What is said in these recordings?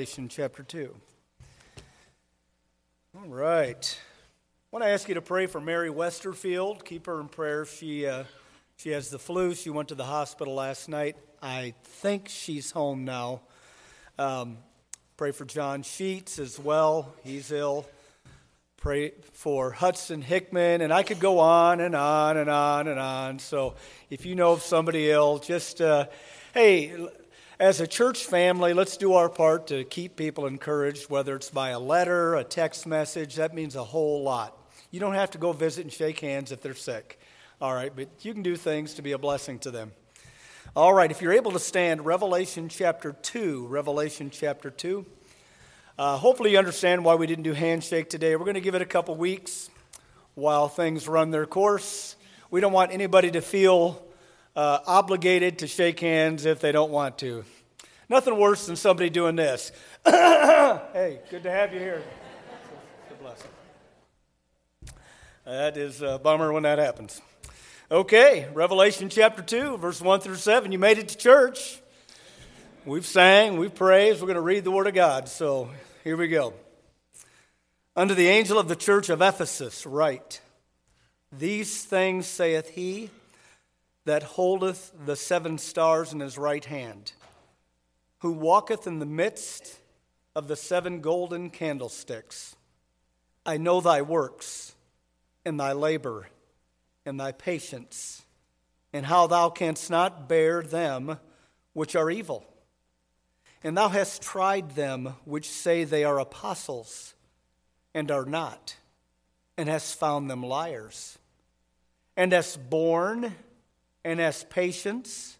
Revelation chapter 2. All right. I want to ask you to pray for Mary Westerfield. Keep her in prayer. She, uh, she has the flu. She went to the hospital last night. I think she's home now. Um, pray for John Sheets as well. He's ill. Pray for Hudson Hickman. And I could go on and on and on and on. So if you know of somebody ill, just, uh, hey, as a church family, let's do our part to keep people encouraged, whether it's by a letter, a text message. That means a whole lot. You don't have to go visit and shake hands if they're sick. All right, but you can do things to be a blessing to them. All right, if you're able to stand, Revelation chapter 2. Revelation chapter 2. Uh, hopefully, you understand why we didn't do handshake today. We're going to give it a couple weeks while things run their course. We don't want anybody to feel uh, obligated to shake hands if they don't want to. Nothing worse than somebody doing this. hey, good to have you here. Good blessing. That is a bummer when that happens. Okay, Revelation chapter 2, verse 1 through 7. You made it to church. We've sang, we've praised, we're going to read the Word of God. So here we go. Unto the angel of the church of Ephesus, write These things saith he that holdeth the seven stars in his right hand, who walketh in the midst of the seven golden candlesticks. I know thy works, and thy labor, and thy patience, and how thou canst not bear them which are evil. And thou hast tried them which say they are apostles, and are not, and hast found them liars, and hast borne and hast patience,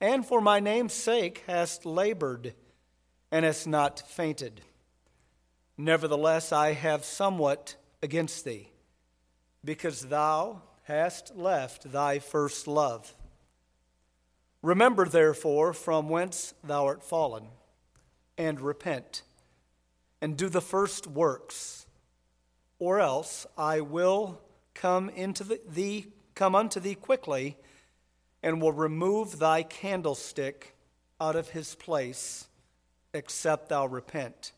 and for my name's sake hast labored, and hast not fainted. Nevertheless, I have somewhat against thee, because thou hast left thy first love. Remember, therefore, from whence thou art fallen, and repent, and do the first works, or else I will come into the, thee, come unto thee quickly and will remove thy candlestick out of his place, except thou repent.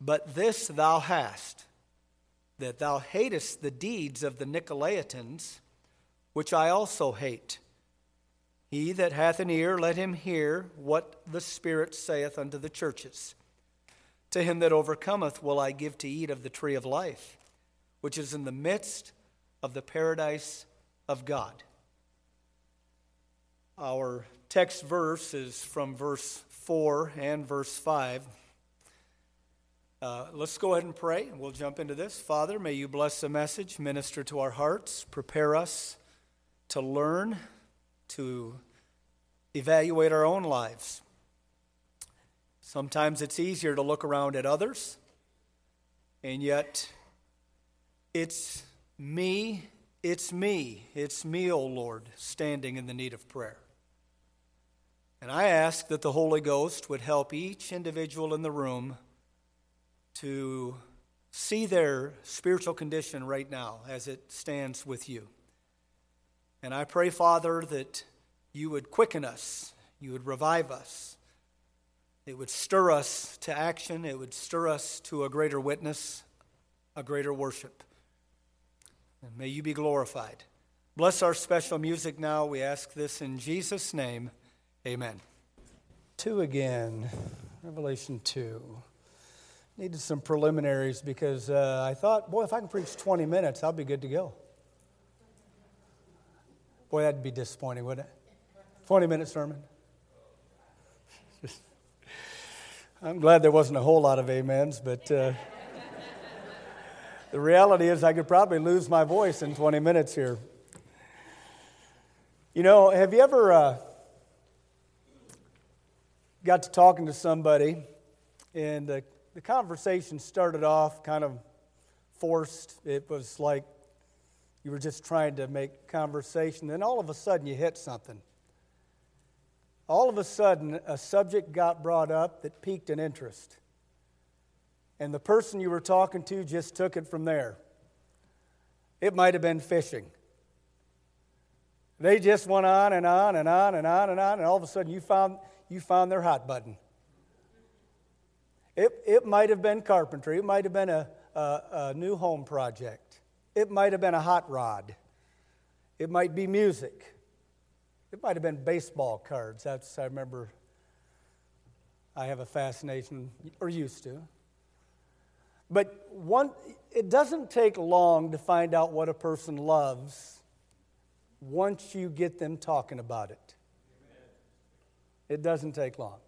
But this thou hast, that thou hatest the deeds of the Nicolaitans, which I also hate. He that hath an ear, let him hear what the Spirit saith unto the churches. To him that overcometh will I give to eat of the tree of life, which is in the midst of the paradise of God. Our text verse is from verse 4 and verse 5. Uh, let's go ahead and pray, we'll jump into this. Father, may you bless the message, minister to our hearts, prepare us to learn, to evaluate our own lives. Sometimes it's easier to look around at others, and yet it's me, it's me, it's me, O oh Lord, standing in the need of prayer. And I ask that the Holy Ghost would help each individual in the room to see their spiritual condition right now as it stands with you. And I pray, Father, that you would quicken us, you would revive us, it would stir us to action, it would stir us to a greater witness, a greater worship. And may you be glorified. Bless our special music now. We ask this in Jesus' name. Amen. 2 again, Revelation 2. Needed some preliminaries because uh, I thought, boy, if I can preach 20 minutes, I'll be good to go. Boy, that'd be disappointing, wouldn't it? 20 minute sermon. I'm glad there wasn't a whole lot of amens, but uh, the reality is I could probably lose my voice in 20 minutes here. You know, have you ever. Uh, got to talking to somebody, and the, the conversation started off kind of forced. It was like you were just trying to make conversation. Then all of a sudden, you hit something. All of a sudden, a subject got brought up that piqued an interest. And the person you were talking to just took it from there. It might have been fishing. They just went on and on and on and on and on, and all of a sudden you found you found their hot button. It, it might have been carpentry. It might have been a, a, a new home project. It might have been a hot rod. It might be music. It might have been baseball cards. That's, I remember, I have a fascination, or used to. But one, it doesn't take long to find out what a person loves once you get them talking about it. It doesn't take long.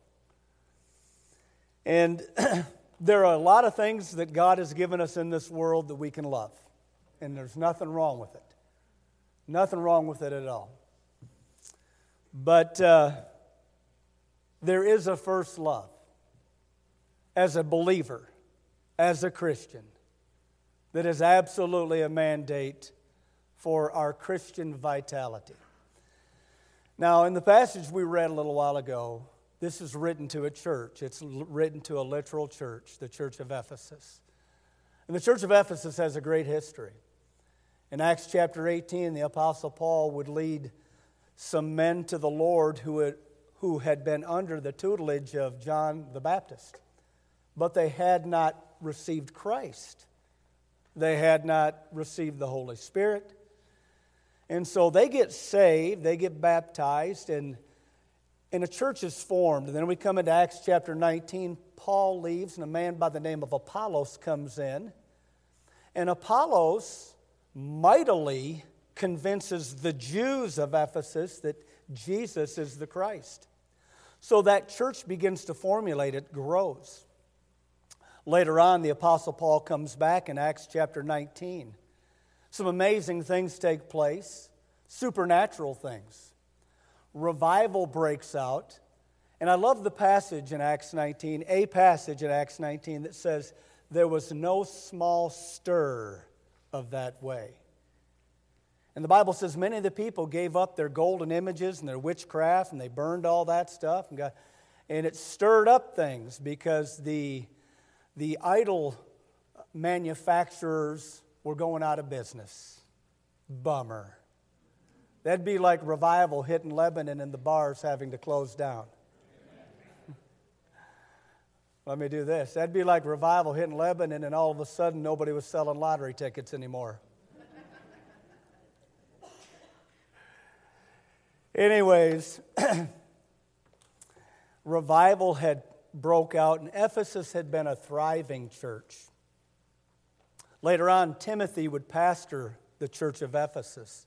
And there are a lot of things that God has given us in this world that we can love. And there's nothing wrong with it. Nothing wrong with it at all. But uh, there is a first love. As a believer, as a Christian, that is absolutely a mandate for our Christian vitality. Now, in the passage we read a little while ago, this is written to a church. It's written to a literal church, the church of Ephesus. And the church of Ephesus has a great history. In Acts chapter 18, the Apostle Paul would lead some men to the Lord who had, who had been under the tutelage of John the Baptist, but they had not received Christ. They had not received the Holy Spirit. And so they get saved, they get baptized, and and a church is formed. And then we come into Acts chapter 19. Paul leaves, and a man by the name of Apollos comes in. And Apollos mightily convinces the Jews of Ephesus that Jesus is the Christ. So that church begins to formulate, it grows. Later on, the Apostle Paul comes back in Acts chapter 19. Some amazing things take place, supernatural things revival breaks out. And I love the passage in Acts 19, a passage in Acts 19 that says, There was no small stir of that way. And the Bible says many of the people gave up their golden images and their witchcraft and they burned all that stuff. And, got, and it stirred up things because the, the idol manufacturers were going out of business. Bummer. That'd be like revival hitting Lebanon and the bars having to close down. Let me do this. That'd be like revival hitting Lebanon and all of a sudden nobody was selling lottery tickets anymore. Anyways, revival had broke out and Ephesus had been a thriving church. Later on, Timothy would pastor the church of Ephesus.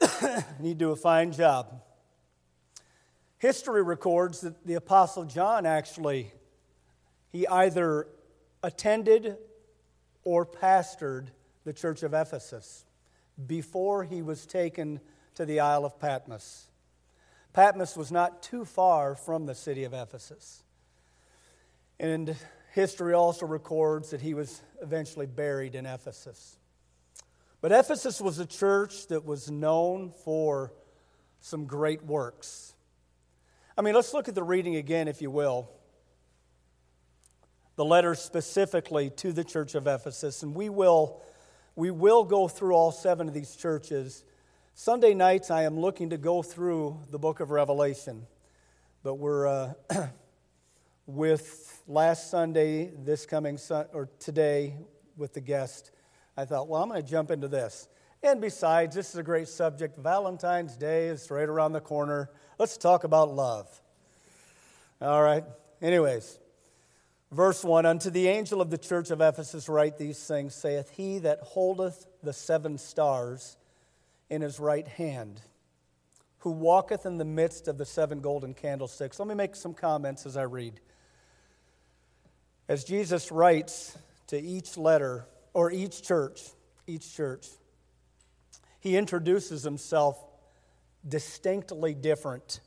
he'd do a fine job. History records that the Apostle John actually, he either attended or pastored the church of Ephesus before he was taken to the Isle of Patmos. Patmos was not too far from the city of Ephesus. And history also records that he was eventually buried in Ephesus. But Ephesus was a church that was known for some great works. I mean, let's look at the reading again, if you will. The letter specifically to the church of Ephesus, and we will, we will go through all seven of these churches. Sunday nights, I am looking to go through the book of Revelation, but we're uh, with last Sunday, this coming sun, or today with the guest I thought, well, I'm going to jump into this. And besides, this is a great subject. Valentine's Day is right around the corner. Let's talk about love. All right. Anyways, verse 1 Unto the angel of the church of Ephesus write these things, saith he that holdeth the seven stars in his right hand, who walketh in the midst of the seven golden candlesticks. Let me make some comments as I read. As Jesus writes to each letter, or each church, each church, he introduces himself distinctly different.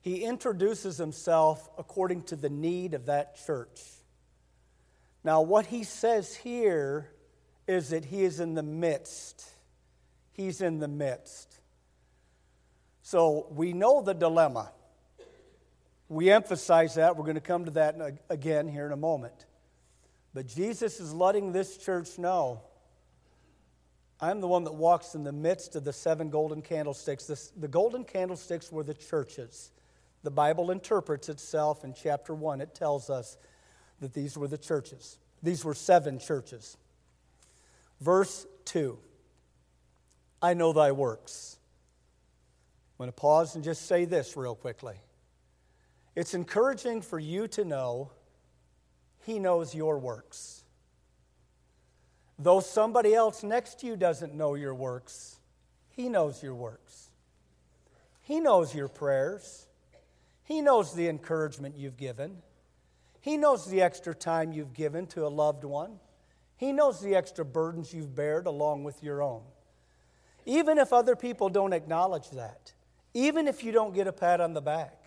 He introduces himself according to the need of that church. Now, what he says here is that he is in the midst. He's in the midst. So we know the dilemma. We emphasize that. We're going to come to that again here in a moment. But Jesus is letting this church know I'm the one that walks in the midst of the seven golden candlesticks. This, the golden candlesticks were the churches, The Bible interprets itself in chapter 1. It tells us that these were the churches. These were seven churches. Verse 2 I know thy works. I'm going to pause and just say this real quickly. It's encouraging for you to know He knows your works. Though somebody else next to you doesn't know your works, He knows your works. He knows your prayers. He knows the encouragement you've given. He knows the extra time you've given to a loved one. He knows the extra burdens you've bared along with your own. Even if other people don't acknowledge that, even if you don't get a pat on the back,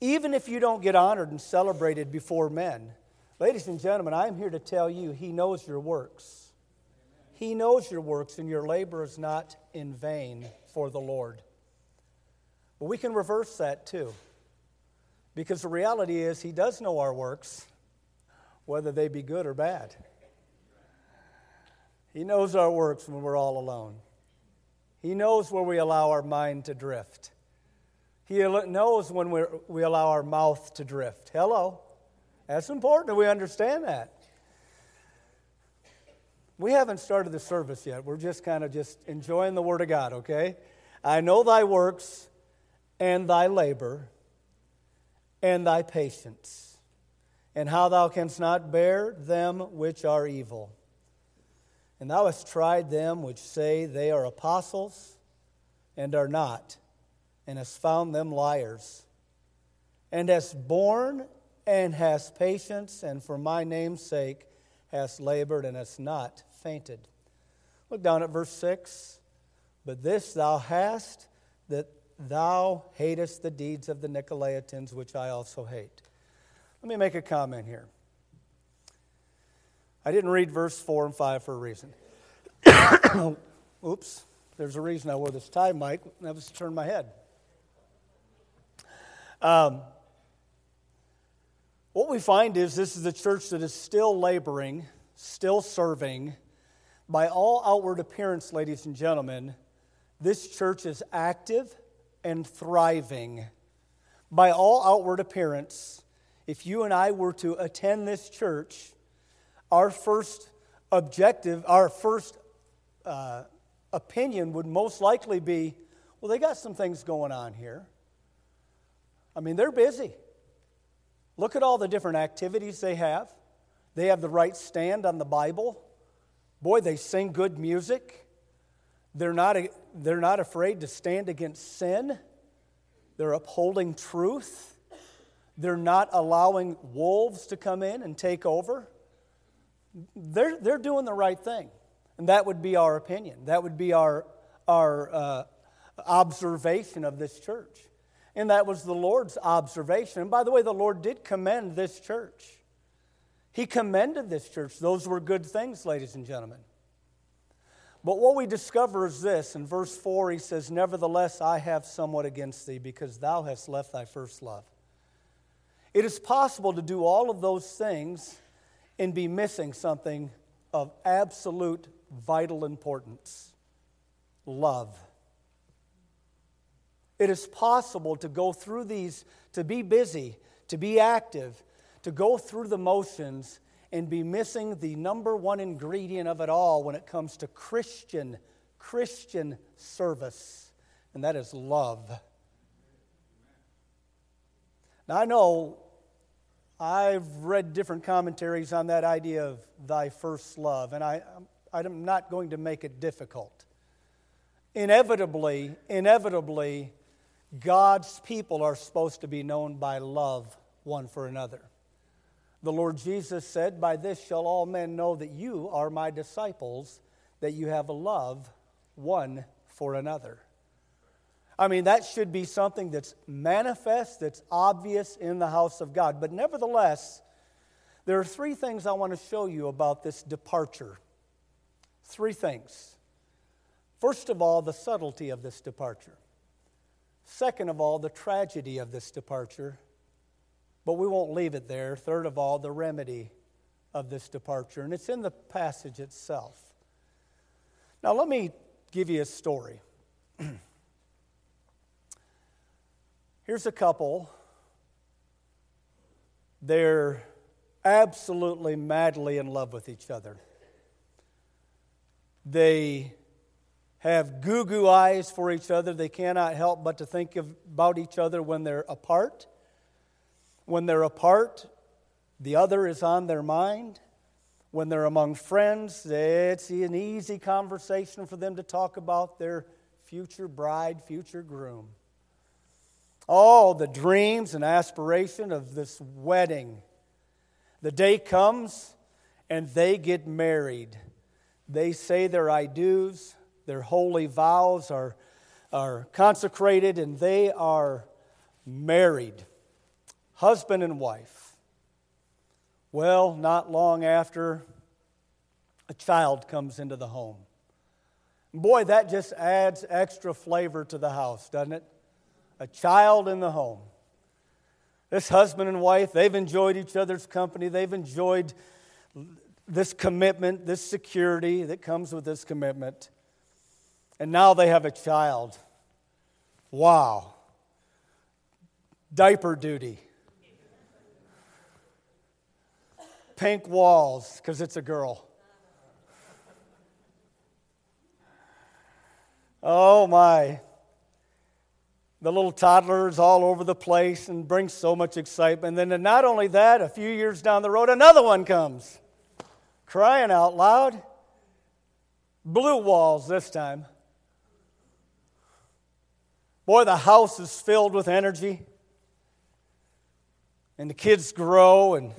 even if you don't get honored and celebrated before men, ladies and gentlemen, I'm here to tell you, He knows your works. He knows your works, and your labor is not in vain for the Lord. But we can reverse that too. Because the reality is, He does know our works, whether they be good or bad. He knows our works when we're all alone. He knows where we allow our mind to drift. He knows when we we allow our mouth to drift. Hello. That's important that we understand that. We haven't started the service yet. We're just kind of just enjoying the Word of God, okay? I know thy works and thy labor and thy patience, and how thou canst not bear them which are evil. And thou hast tried them which say they are apostles and are not, and has found them liars, and hast borne and hast patience, and for my name's sake hast labored and hast not fainted. Look down at verse 6. But this thou hast, that thou hatest the deeds of the Nicolaitans, which I also hate. Let me make a comment here. I didn't read verse 4 and 5 for a reason. Oops, there's a reason I wore this tie, Mike. That was to turn my head. Um, what we find is this is a church that is still laboring, still serving. By all outward appearance, ladies and gentlemen, this church is active and thriving. By all outward appearance, if you and I were to attend this church, our first objective, our first uh, opinion would most likely be well, they got some things going on here. I mean, they're busy. Look at all the different activities they have. They have the right stand on the Bible. Boy, they sing good music. They're not, they're not afraid to stand against sin. They're upholding truth. They're not allowing wolves to come in and take over they're, they're doing the right thing. And that would be our opinion. That would be our, our uh, observation of this church. And that was the Lord's observation. And by the way, the Lord did commend this church. He commended this church. Those were good things, ladies and gentlemen. But what we discover is this in verse 4, he says, Nevertheless, I have somewhat against thee, because thou hast left thy first love. It is possible to do all of those things and be missing something of absolute vital importance love. It is possible to go through these, to be busy, to be active, to go through the motions and be missing the number one ingredient of it all when it comes to Christian, Christian service, and that is love. Now, I know I've read different commentaries on that idea of thy first love, and I, I'm not going to make it difficult. Inevitably, inevitably, God's people are supposed to be known by love one for another. The Lord Jesus said, By this shall all men know that you are my disciples, that you have a love one for another. I mean, that should be something that's manifest, that's obvious in the house of God. But nevertheless, there are three things I want to show you about this departure. Three things. First of all, the subtlety of this departure. Second of all, the tragedy of this departure. But we won't leave it there. Third of all, the remedy of this departure. And it's in the passage itself. Now, let me give you a story. Here's a couple. They're absolutely madly in love with each other. They have goo goo eyes for each other. They cannot help but to think of, about each other when they're apart. When they're apart, the other is on their mind. When they're among friends, it's an easy conversation for them to talk about their future bride, future groom. All the dreams and aspiration of this wedding. The day comes and they get married. They say their I do's, their holy vows are, are consecrated, and they are married, husband and wife. Well, not long after, a child comes into the home. Boy, that just adds extra flavor to the house, doesn't it? A child in the home. This husband and wife, they've enjoyed each other's company. They've enjoyed this commitment, this security that comes with this commitment. And now they have a child. Wow. Diaper duty. Pink walls, because it's a girl. Oh my. The little toddlers all over the place and brings so much excitement. And then, not only that, a few years down the road, another one comes. Crying out loud. Blue walls this time. Boy, the house is filled with energy. And the kids grow, and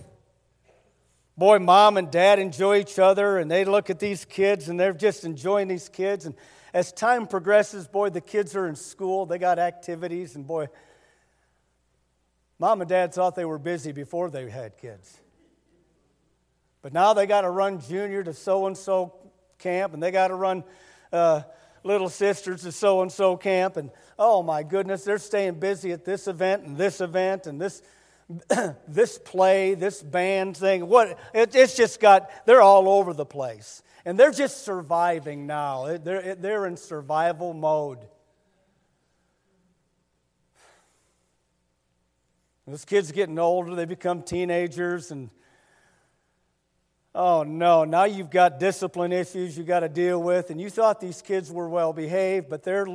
boy, mom and dad enjoy each other, and they look at these kids and they're just enjoying these kids. And as time progresses, boy, the kids are in school, they got activities, and boy, mom and dad thought they were busy before they had kids. But now they got to run junior to so and so camp, and they got to run uh, little sisters to so and so camp, and oh my goodness, they're staying busy at this event and this event and this. this play, this band thing, what it, it's just got, they're all over the place. And they're just surviving now. They're, they're in survival mode. Those kids getting older, they become teenagers, and oh no, now you've got discipline issues you've got to deal with. And you thought these kids were well behaved, but they're,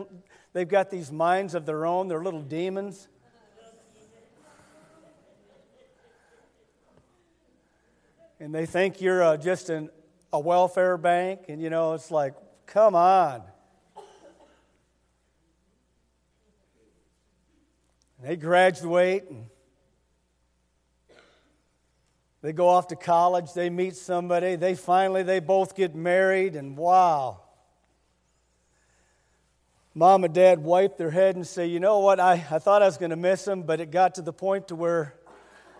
they've got these minds of their own, they're little demons. And they think you're uh, just an a welfare bank, and you know, it's like, come on. They graduate and they go off to college, they meet somebody, they finally they both get married, and wow. Mom and dad wipe their head and say, you know what, I, I thought I was going to miss them, but it got to the point to where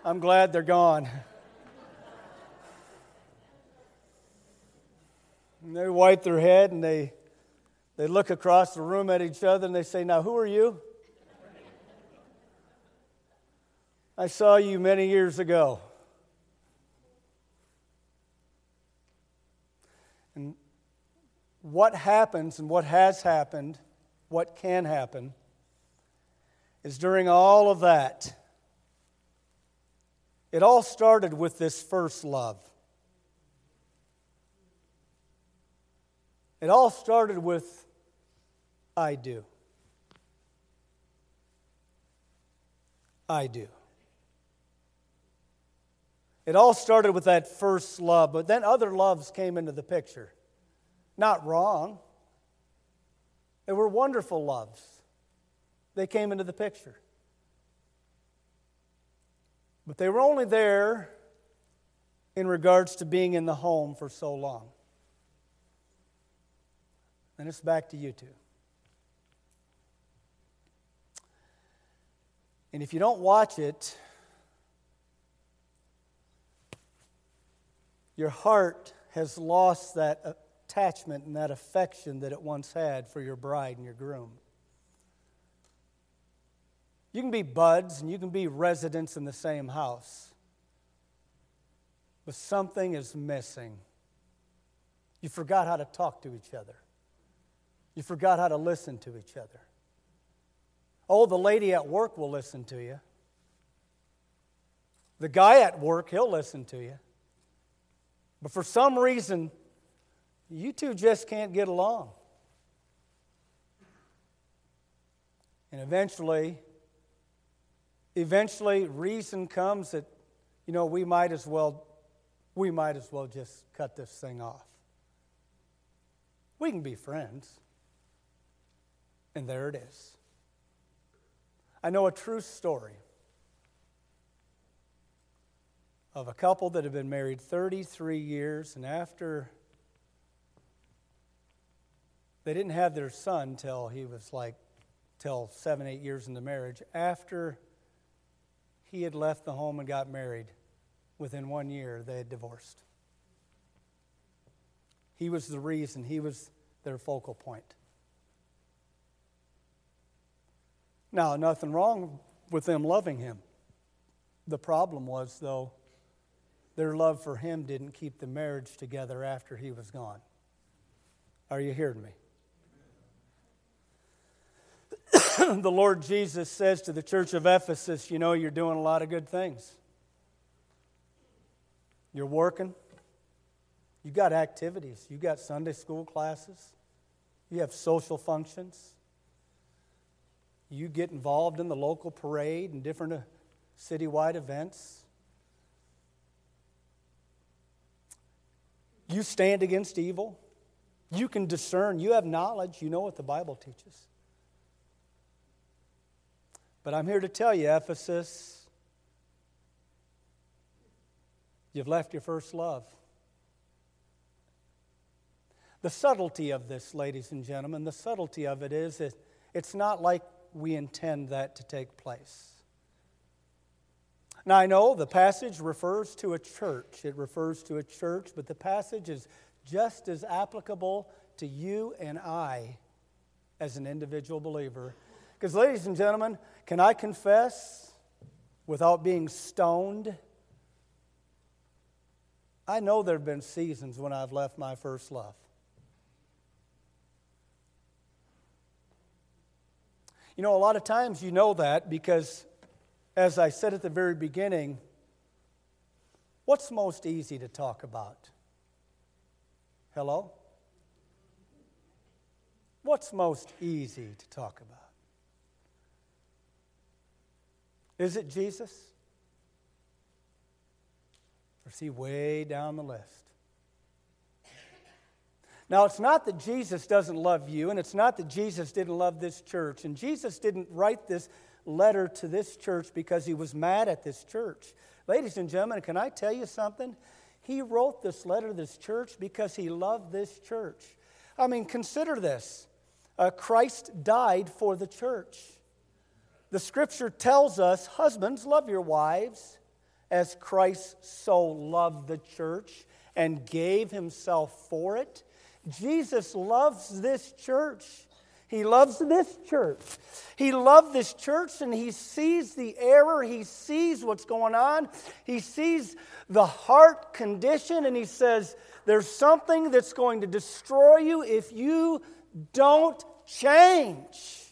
I'm glad they're gone. And they wipe their head and they, they look across the room at each other and they say, Now, who are you? I saw you many years ago. What happens and what has happened, what can happen, is during all of that, it all started with this first love. It all started with I do. I do. It all started with that first love, but then other loves came into the picture. Not wrong. They were wonderful loves. They came into the picture. But they were only there in regards to being in the home for so long. And it's back to you two. And if you don't watch it, your heart has lost that uh, attachment and that affection that it once had for your bride and your groom. You can be buds and you can be residents in the same house, but something is missing. You forgot how to talk to each other. You forgot how to listen to each other. Oh, the lady at work will listen to you. The guy at work, he'll listen to you. But for some reason, you two just can't get along. And eventually, eventually reason comes that, you know, we might as well we might as well just cut this thing off. We can be friends. And there it is. I know a true story of a couple that have been married 33 years, and after they didn't have their son till he was like, till seven, eight years into marriage. After he had left the home and got married, within one year, they had divorced. He was the reason, he was their focal point. Now, nothing wrong with them loving him. The problem was, though, their love for him didn't keep the marriage together after he was gone. Are you hearing me? the Lord Jesus says to the church of Ephesus, You know, you're doing a lot of good things. You're working. You got activities. You got Sunday school classes. You have social functions. You get involved in the local parade and different uh, citywide events. You stand against evil. You can discern. You have knowledge. You know what the Bible teaches. But I'm here to tell you, Ephesus, You've left your first love. The subtlety of this, ladies and gentlemen, the subtlety of it is that it's not like we intend that to take place. Now, I know the passage refers to a church. It refers to a church, but the passage is just as applicable to you and I as an individual believer. Because, ladies and gentlemen, can I confess without being stoned? I know there have been seasons when I've left my first love. You know, a lot of times you know that because, as I said at the very beginning, what's most easy to talk about? Hello? What's most easy to talk about? Is it Jesus? Or is he way down the list? Now, it's not that Jesus doesn't love you, and it's not that Jesus didn't love this church. And Jesus didn't write this letter to this church because he was mad at this church. Ladies and gentlemen, can I tell you something? He wrote this letter to this church because he loved this church. I mean, consider this uh, Christ died for the church. The scripture tells us, husbands, love your wives as Christ so loved the church and gave himself for it. Jesus loves this church. He loves this church. He loved this church and he sees the error. He sees what's going on. He sees the heart condition and he says, There's something that's going to destroy you if you don't change.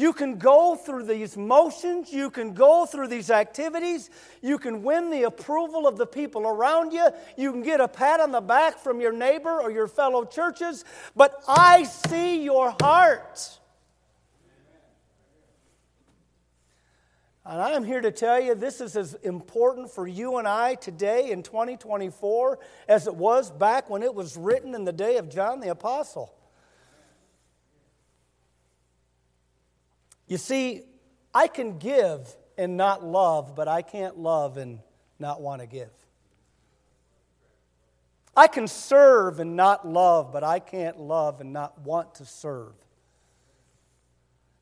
You can go through these motions, you can go through these activities, you can win the approval of the people around you, you can get a pat on the back from your neighbor or your fellow churches, but I see your heart. And I'm here to tell you this is as important for you and I today in 2024 as it was back when it was written in the day of John the Apostle. You see, I can give and not love, but I can't love and not want to give. I can serve and not love, but I can't love and not want to serve.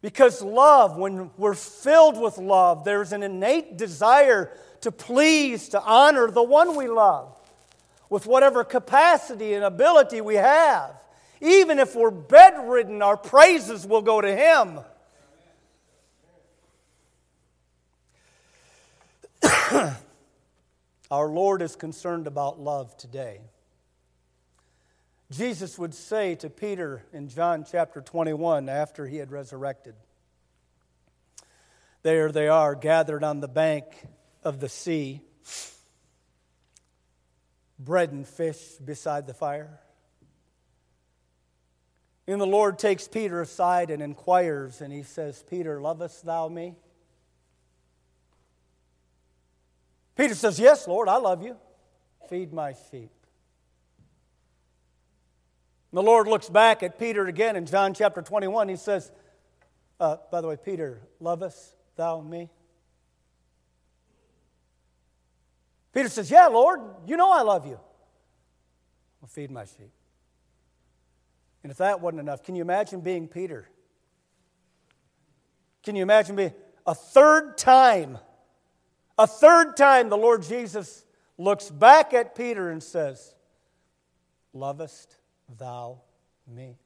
Because love, when we're filled with love, there's an innate desire to please, to honor the one we love with whatever capacity and ability we have. Even if we're bedridden, our praises will go to Him. Our Lord is concerned about love today. Jesus would say to Peter in John chapter 21 after he had resurrected, There they are, gathered on the bank of the sea, bread and fish beside the fire. And the Lord takes Peter aside and inquires, and he says, Peter, lovest thou me? Peter says, Yes, Lord, I love you. Feed my sheep. And the Lord looks back at Peter again in John chapter 21. He says, uh, By the way, Peter, lovest thou me? Peter says, Yeah, Lord, you know I love you. Well, feed my sheep. And if that wasn't enough, can you imagine being Peter? Can you imagine being a third time? A third time the Lord Jesus looks back at Peter and says, Lovest thou me?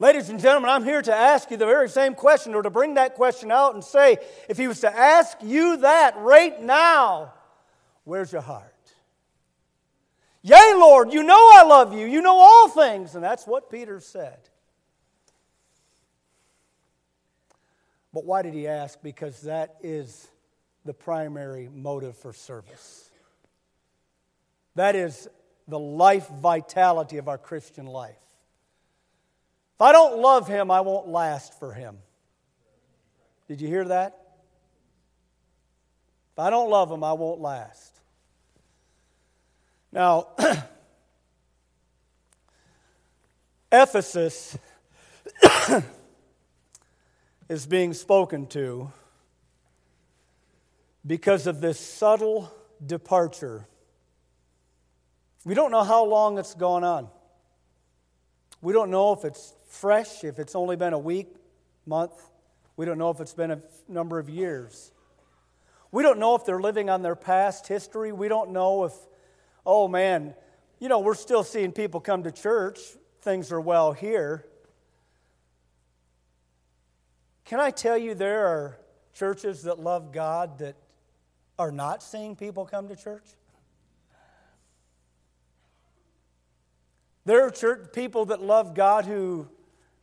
Ladies and gentlemen, I'm here to ask you the very same question or to bring that question out and say, if he was to ask you that right now, where's your heart? Yea, Lord, you know I love you. You know all things. And that's what Peter said. But why did he ask? Because that is the primary motive for service. That is the life vitality of our Christian life. If I don't love him, I won't last for him. Did you hear that? If I don't love him, I won't last. Now, Ephesus is being spoken to because of this subtle departure. We don't know how long it's gone on. We don't know if it's fresh, if it's only been a week, month. We don't know if it's been a number of years. We don't know if they're living on their past history. We don't know if oh man, you know, we're still seeing people come to church. Things are well here. Can I tell you there are churches that love God that are not seeing people come to church? There are church people that love God who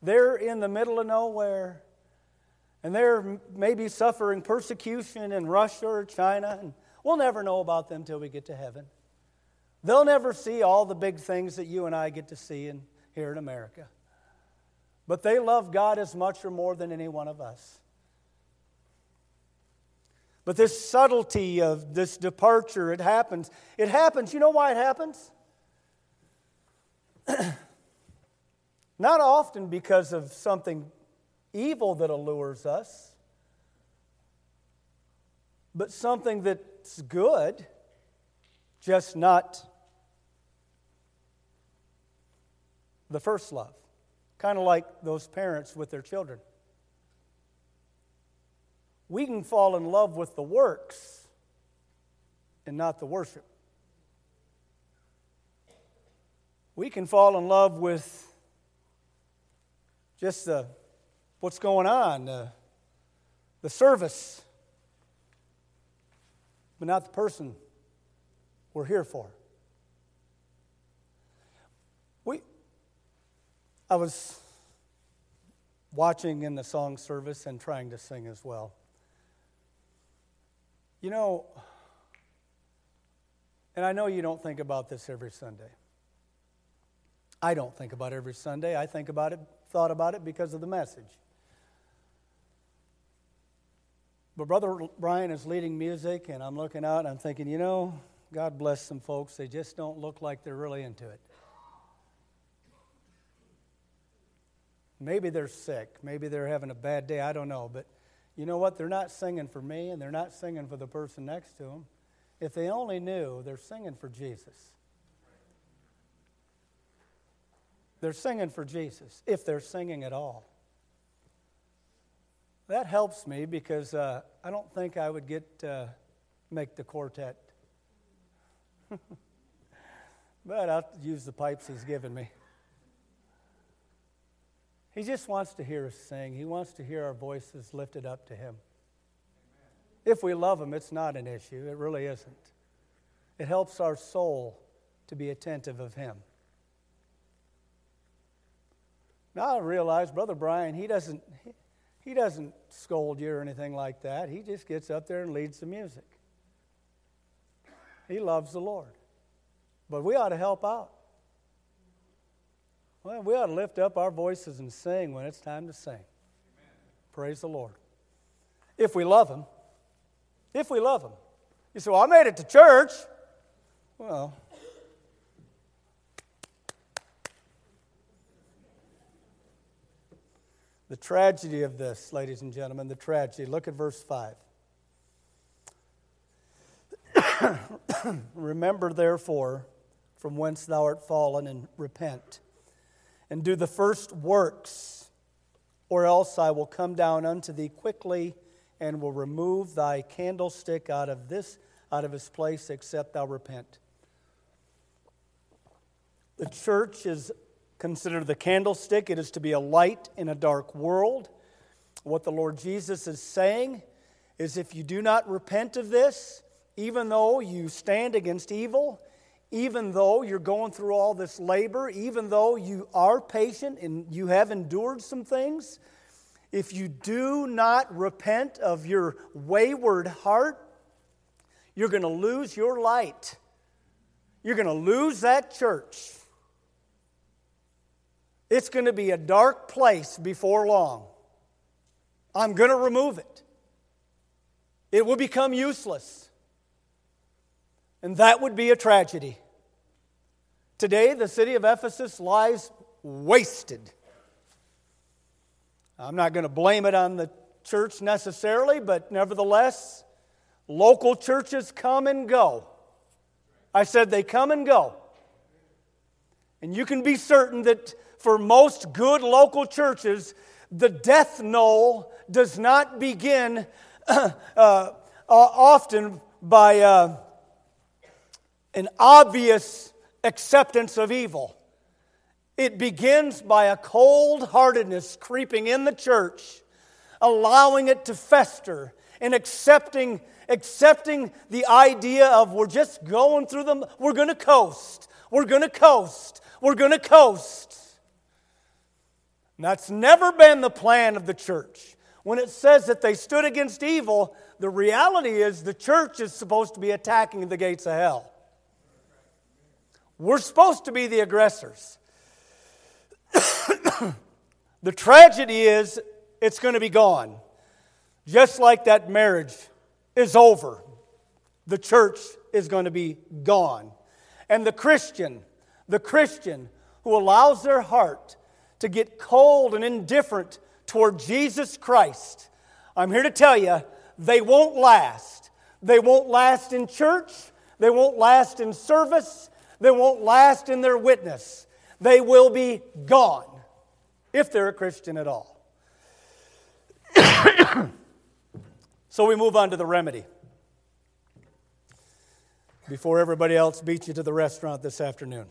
they're in the middle of nowhere and they're maybe suffering persecution in Russia or China, and we'll never know about them till we get to heaven. They'll never see all the big things that you and I get to see in, here in America. But they love God as much or more than any one of us. But this subtlety of this departure, it happens. It happens. You know why it happens? Not often because of something evil that allures us, but something that's good just not the first love. Kind of like those parents with their children. We can fall in love with the works and not the worship. We can fall in love with just the, what's going on, the, the service, but not the person we're here for. We, I was watching in the song service and trying to sing as well. You know, and I know you don't think about this every Sunday. I don't think about every Sunday. I think about it, thought about it because of the message. But Brother Brian is leading music, and I'm looking out and I'm thinking, you know, God bless some folks, they just don't look like they're really into it. Maybe they're sick. Maybe they're having a bad day. I don't know. But you know what? They're not singing for me and they're not singing for the person next to them. If they only knew, they're singing for Jesus. They're singing for Jesus, if they're singing at all. That helps me because uh, I don't think I would get uh, make the quartet but I'll use the pipes he's given me. He just wants to hear us sing. He wants to hear our voices lifted up to him. If we love him, it's not an issue. It really isn't. It helps our soul to be attentive of him. Now I realize Brother Brian, he doesn't, he, he doesn't scold you or anything like that. He just gets up there and leads the music. He loves the Lord. But we ought to help out. Well, we ought to lift up our voices and sing when it's time to sing. Amen. Praise the Lord. If we love Him. If we love Him. You say, Well, I made it to church. Well, the tragedy of this, ladies and gentlemen, the tragedy. Look at verse 5. Remember, therefore, from whence thou art fallen, and repent and do the first works, or else I will come down unto thee quickly and will remove thy candlestick out of this out of his place except thou repent. The church is considered the candlestick. It is to be a light in a dark world. What the Lord Jesus is saying is if you do not repent of this, even though you stand against evil, even though you're going through all this labor, even though you are patient and you have endured some things, if you do not repent of your wayward heart, you're going to lose your light. You're going to lose that church. It's going to be a dark place before long. I'm going to remove it. It will become useless. And that would be a tragedy. Today, the city of Ephesus lies wasted. I'm not going to blame it on the church necessarily, but nevertheless, local churches come and go. I said they come and go. And you can be certain that for most good local churches, the death knell does not begin uh, uh, often by. Uh, an obvious acceptance of evil. It begins by a cold heartedness creeping in the church, allowing it to fester, and accepting, accepting the idea of we're just going through them, we're going to coast, we're going to coast, we're going to coast. And that's never been the plan of the church. When it says that they stood against evil, the reality is the church is supposed to be attacking the gates of hell. We're supposed to be the aggressors. the tragedy is it's going to be gone. Just like that marriage is over, the church is going to be gone. And the Christian, the Christian who allows their heart to get cold and indifferent toward Jesus Christ, I'm here to tell you, they won't last. They won't last in church, they won't last in service, they won't last in their witness. They will be gone if they're a Christian at all. so we move on to the remedy. Before everybody else beats you to the restaurant this afternoon.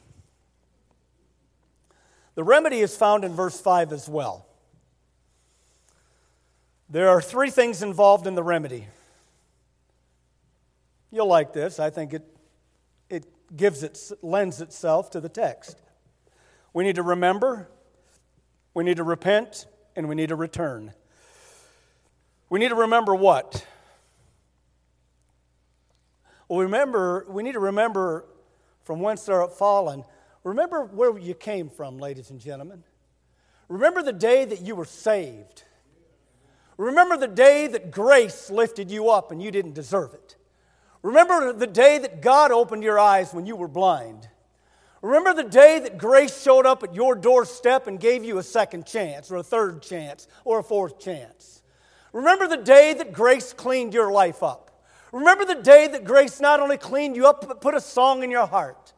The remedy is found in verse 5 as well. There are three things involved in the remedy. You'll like this. I think it gives it, lends itself to the text. We need to remember, we need to repent, and we need to return. We need to remember what? Well, remember, we need to remember from whence they're fallen. Remember where you came from, ladies and gentlemen. Remember the day that you were saved. Remember the day that grace lifted you up and you didn't deserve it. Remember the day that God opened your eyes when you were blind. Remember the day that grace showed up at your doorstep and gave you a second chance, or a third chance, or a fourth chance. Remember the day that grace cleaned your life up. Remember the day that grace not only cleaned you up, but put a song in your heart.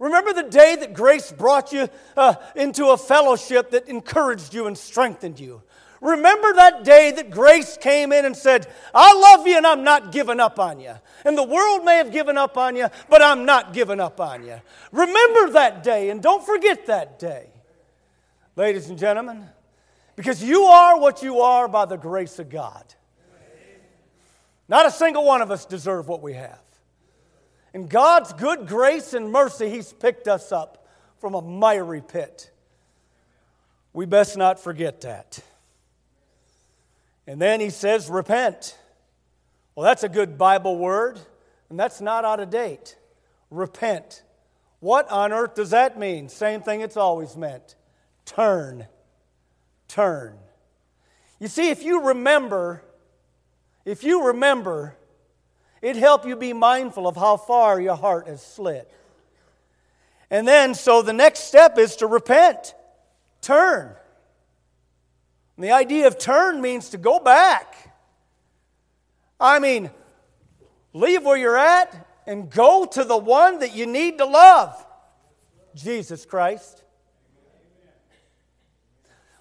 Remember the day that grace brought you uh, into a fellowship that encouraged you and strengthened you. Remember that day that grace came in and said, I love you and I'm not giving up on you. And the world may have given up on you, but I'm not giving up on you. Remember that day and don't forget that day. Ladies and gentlemen, because you are what you are by the grace of God. Not a single one of us deserve what we have. In God's good grace and mercy, He's picked us up from a miry pit. We best not forget that. And then he says, repent. Well, that's a good Bible word, and that's not out of date. Repent. What on earth does that mean? Same thing it's always meant turn. Turn. You see, if you remember, if you remember, it'd help you be mindful of how far your heart has slid. And then, so the next step is to repent, turn. And the idea of turn means to go back. I mean, leave where you're at and go to the one that you need to love Jesus Christ.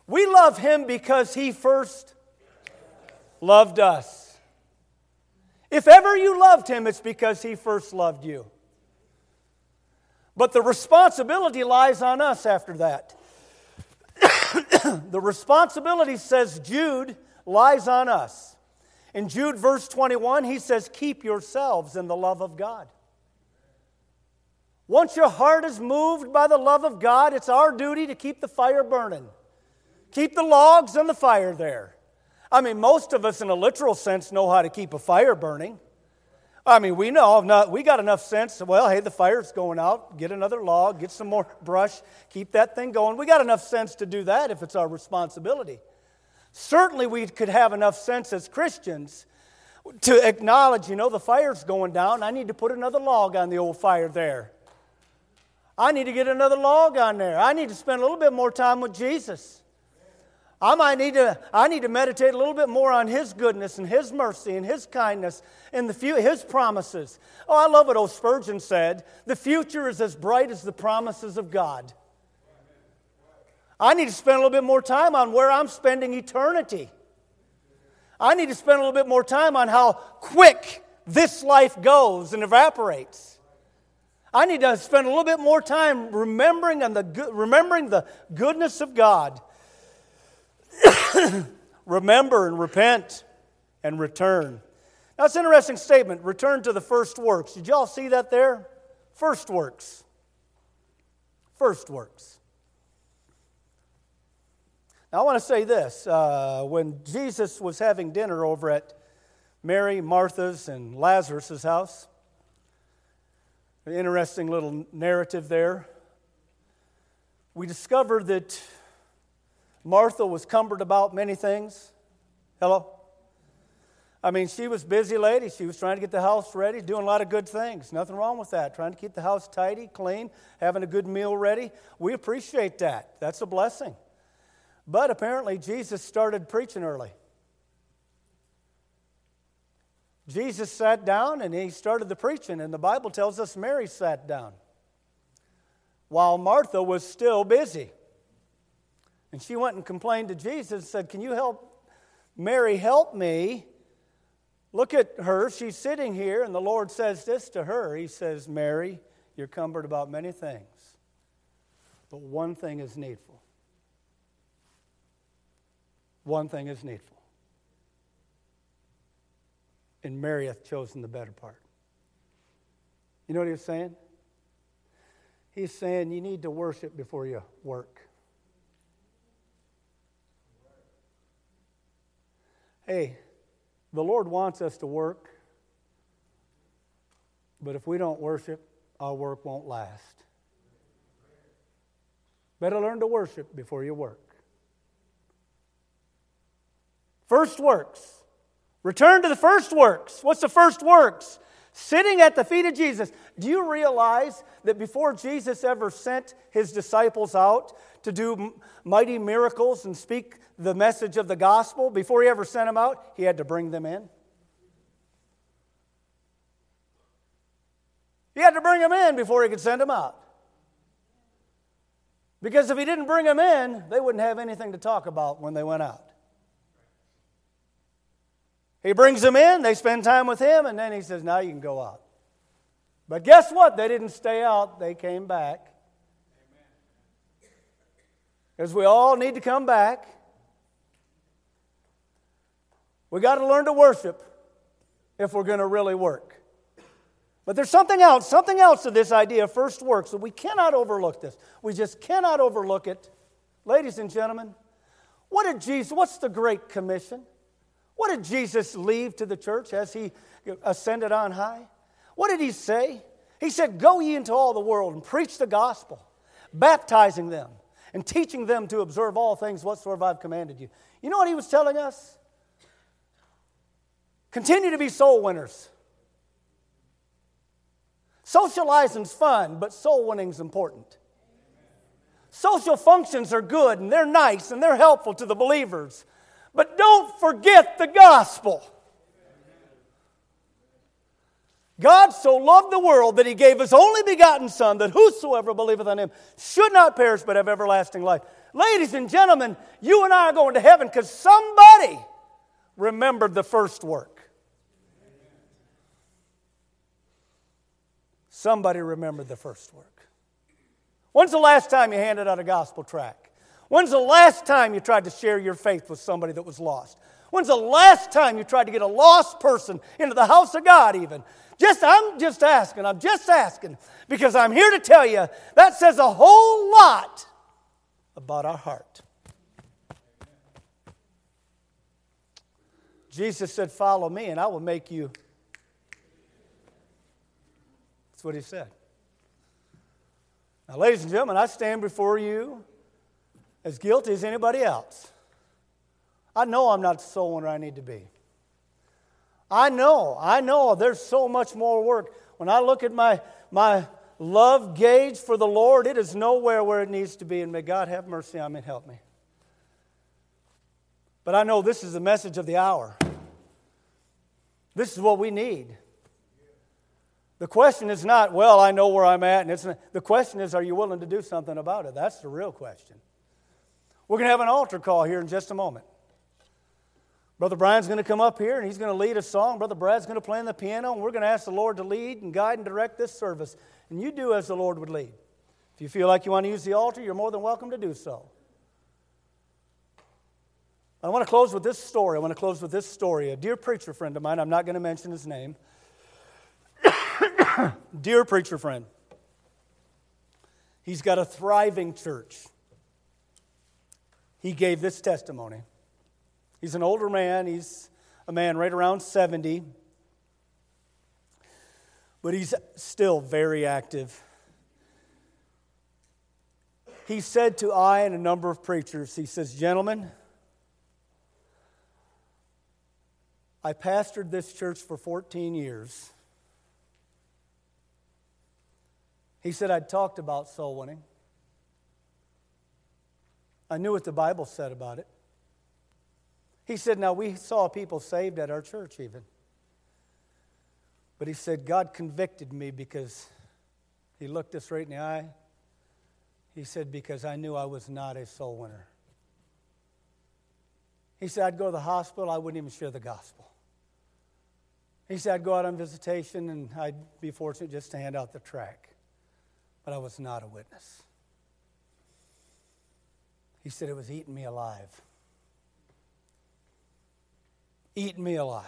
We love him because he first loved us. If ever you loved him, it's because he first loved you. But the responsibility lies on us after that. the responsibility, says Jude, lies on us. In Jude, verse 21, he says, Keep yourselves in the love of God. Once your heart is moved by the love of God, it's our duty to keep the fire burning. Keep the logs and the fire there. I mean, most of us, in a literal sense, know how to keep a fire burning. I mean, we know, not, we got enough sense. Well, hey, the fire's going out. Get another log, get some more brush, keep that thing going. We got enough sense to do that if it's our responsibility. Certainly, we could have enough sense as Christians to acknowledge, you know, the fire's going down. I need to put another log on the old fire there. I need to get another log on there. I need to spend a little bit more time with Jesus. I might need to, I need to meditate a little bit more on His goodness and His mercy and His kindness and the few, His promises. Oh, I love what old Spurgeon said. The future is as bright as the promises of God. I need to spend a little bit more time on where I'm spending eternity. I need to spend a little bit more time on how quick this life goes and evaporates. I need to spend a little bit more time remembering, and the, remembering the goodness of God Remember and repent and return. Now, it's an interesting statement. Return to the first works. Did y'all see that there? First works. First works. Now, I want to say this. Uh, when Jesus was having dinner over at Mary, Martha's, and Lazarus' house, an interesting little narrative there, we discover that Martha was cumbered about many things. Hello? I mean, she was busy lady. She was trying to get the house ready, doing a lot of good things. Nothing wrong with that. Trying to keep the house tidy, clean, having a good meal ready. We appreciate that. That's a blessing. But apparently, Jesus started preaching early. Jesus sat down and he started the preaching, and the Bible tells us Mary sat down while Martha was still busy. And she went and complained to Jesus and said, Can you help Mary help me? Look at her. She's sitting here, and the Lord says this to her. He says, Mary, you're cumbered about many things, but one thing is needful. One thing is needful. And Mary hath chosen the better part. You know what he's saying? He's saying you need to worship before you work. Hey, the Lord wants us to work, but if we don't worship, our work won't last. Better learn to worship before you work. First works. Return to the first works. What's the first works? Sitting at the feet of Jesus. Do you realize that before Jesus ever sent his disciples out to do mighty miracles and speak the message of the gospel, before he ever sent them out, he had to bring them in. He had to bring them in before he could send them out. Because if he didn't bring them in, they wouldn't have anything to talk about when they went out. He brings them in, they spend time with him, and then he says, Now you can go out. But guess what? They didn't stay out, they came back. Because we all need to come back. We got to learn to worship if we're going to really work. But there's something else, something else to this idea of first works so we cannot overlook this. We just cannot overlook it. Ladies and gentlemen, what did Jesus, what's the Great Commission? What did Jesus leave to the church as he ascended on high? What did he say? He said, Go ye into all the world and preach the gospel, baptizing them and teaching them to observe all things whatsoever I've commanded you. You know what he was telling us? Continue to be soul winners. Socializing's fun, but soul winning's important. Social functions are good and they're nice and they're helpful to the believers. But don't forget the gospel. God so loved the world that he gave his only begotten Son, that whosoever believeth on him should not perish but have everlasting life. Ladies and gentlemen, you and I are going to heaven because somebody remembered the first work. Somebody remembered the first work. When's the last time you handed out a gospel tract? When's the last time you tried to share your faith with somebody that was lost? When's the last time you tried to get a lost person into the house of God, even? Just, I'm just asking, I'm just asking, because I'm here to tell you that says a whole lot about our heart. Jesus said, Follow me, and I will make you. That's what he said. Now, ladies and gentlemen, I stand before you as guilty as anybody else. I know I'm not the soul winner I need to be. I know, I know there's so much more work. When I look at my, my love gauge for the Lord, it is nowhere where it needs to be, and may God have mercy on me and help me. But I know this is the message of the hour. This is what we need. The question is not, well, I know where I'm at, and it's not, the question is, are you willing to do something about it? That's the real question. We're going to have an altar call here in just a moment. Brother Brian's going to come up here and he's going to lead a song. Brother Brad's going to play on the piano, and we're going to ask the Lord to lead and guide and direct this service. And you do as the Lord would lead. If you feel like you want to use the altar, you're more than welcome to do so. I want to close with this story. I want to close with this story. A dear preacher friend of mine, I'm not going to mention his name, Dear preacher friend, he's got a thriving church. He gave this testimony. He's an older man, he's a man right around 70, but he's still very active. He said to I and a number of preachers, he says, Gentlemen, I pastored this church for 14 years. He said, I'd talked about soul winning. I knew what the Bible said about it. He said, Now we saw people saved at our church, even. But he said, God convicted me because he looked us right in the eye. He said, Because I knew I was not a soul winner. He said, I'd go to the hospital, I wouldn't even share the gospel. He said, I'd go out on visitation and I'd be fortunate just to hand out the tract but I was not a witness. He said it was eating me alive. Eating me alive.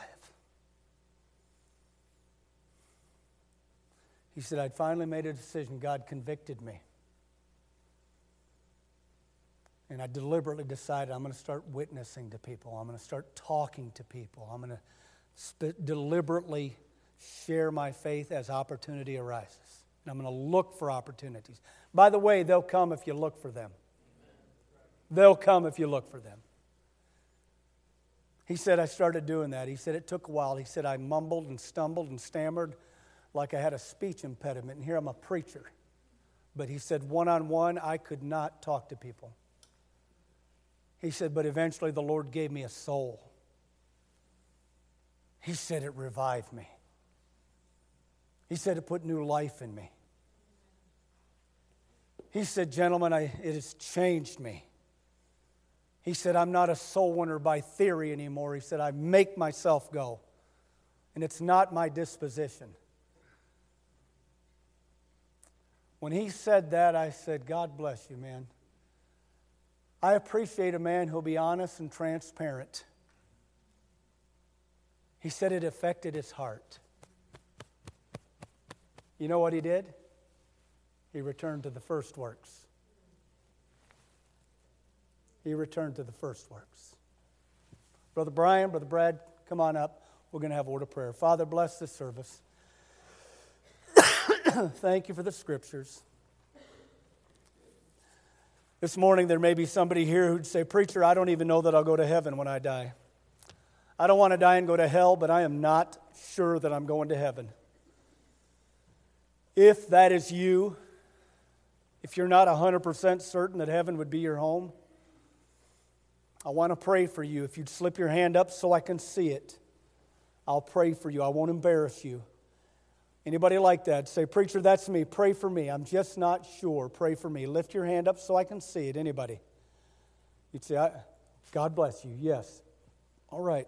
He said, I'd finally made a decision. God convicted me. And I deliberately decided I'm going to start witnessing to people. I'm going to start talking to people. I'm going to sp- deliberately share my faith as opportunity arises. And I'm going to look for opportunities. By the way, they'll come if you look for them. They'll come if you look for them. He said, I started doing that. He said, it took a while. He said, I mumbled and stumbled and stammered like I had a speech impediment. And here I'm a preacher. But he said, one on one, I could not talk to people. He said, but eventually the Lord gave me a soul. He said, it revived me. He said, it put new life in me. He said, Gentlemen, I, it has changed me. He said, I'm not a soul winner by theory anymore. He said, I make myself go. And it's not my disposition. When he said that, I said, God bless you, man. I appreciate a man who'll be honest and transparent. He said it affected his heart. You know what he did? he returned to the first works. He returned to the first works. Brother Brian, Brother Brad, come on up. We're going to have a word of prayer. Father, bless this service. Thank you for the scriptures. This morning, there may be somebody here who'd say, Preacher, I don't even know that I'll go to heaven when I die. I don't want to die and go to hell, but I am not sure that I'm going to heaven. If that is you, if you're not 100% certain that heaven would be your home, I want to pray for you. If you'd slip your hand up so I can see it, I'll pray for you. I won't embarrass you. Anybody like that? Say, Preacher, that's me. Pray for me. I'm just not sure. Pray for me. Lift your hand up so I can see it. Anybody? You'd say, God bless you. Yes. All right.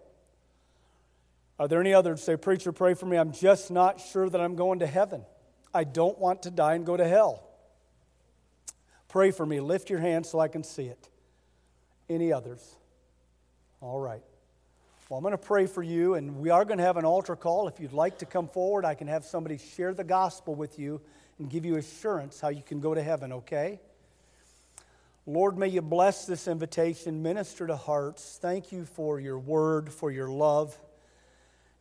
Are there any others say, Preacher, pray for me? I'm just not sure that I'm going to heaven. I don't want to die and go to hell. Pray for me. Lift your hand so I can see it. Any others? All right. Well, I'm going to pray for you, and we are going to have an altar call. If you'd like to come forward, I can have somebody share the gospel with you and give you assurance how you can go to heaven, okay? Lord, may you bless this invitation, minister to hearts. Thank you for your word, for your love.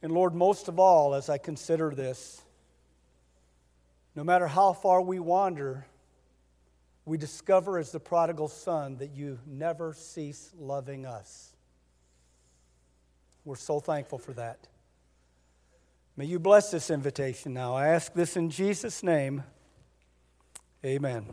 And Lord, most of all, as I consider this, no matter how far we wander, we discover as the prodigal son that you never cease loving us. We're so thankful for that. May you bless this invitation now. I ask this in Jesus' name. Amen.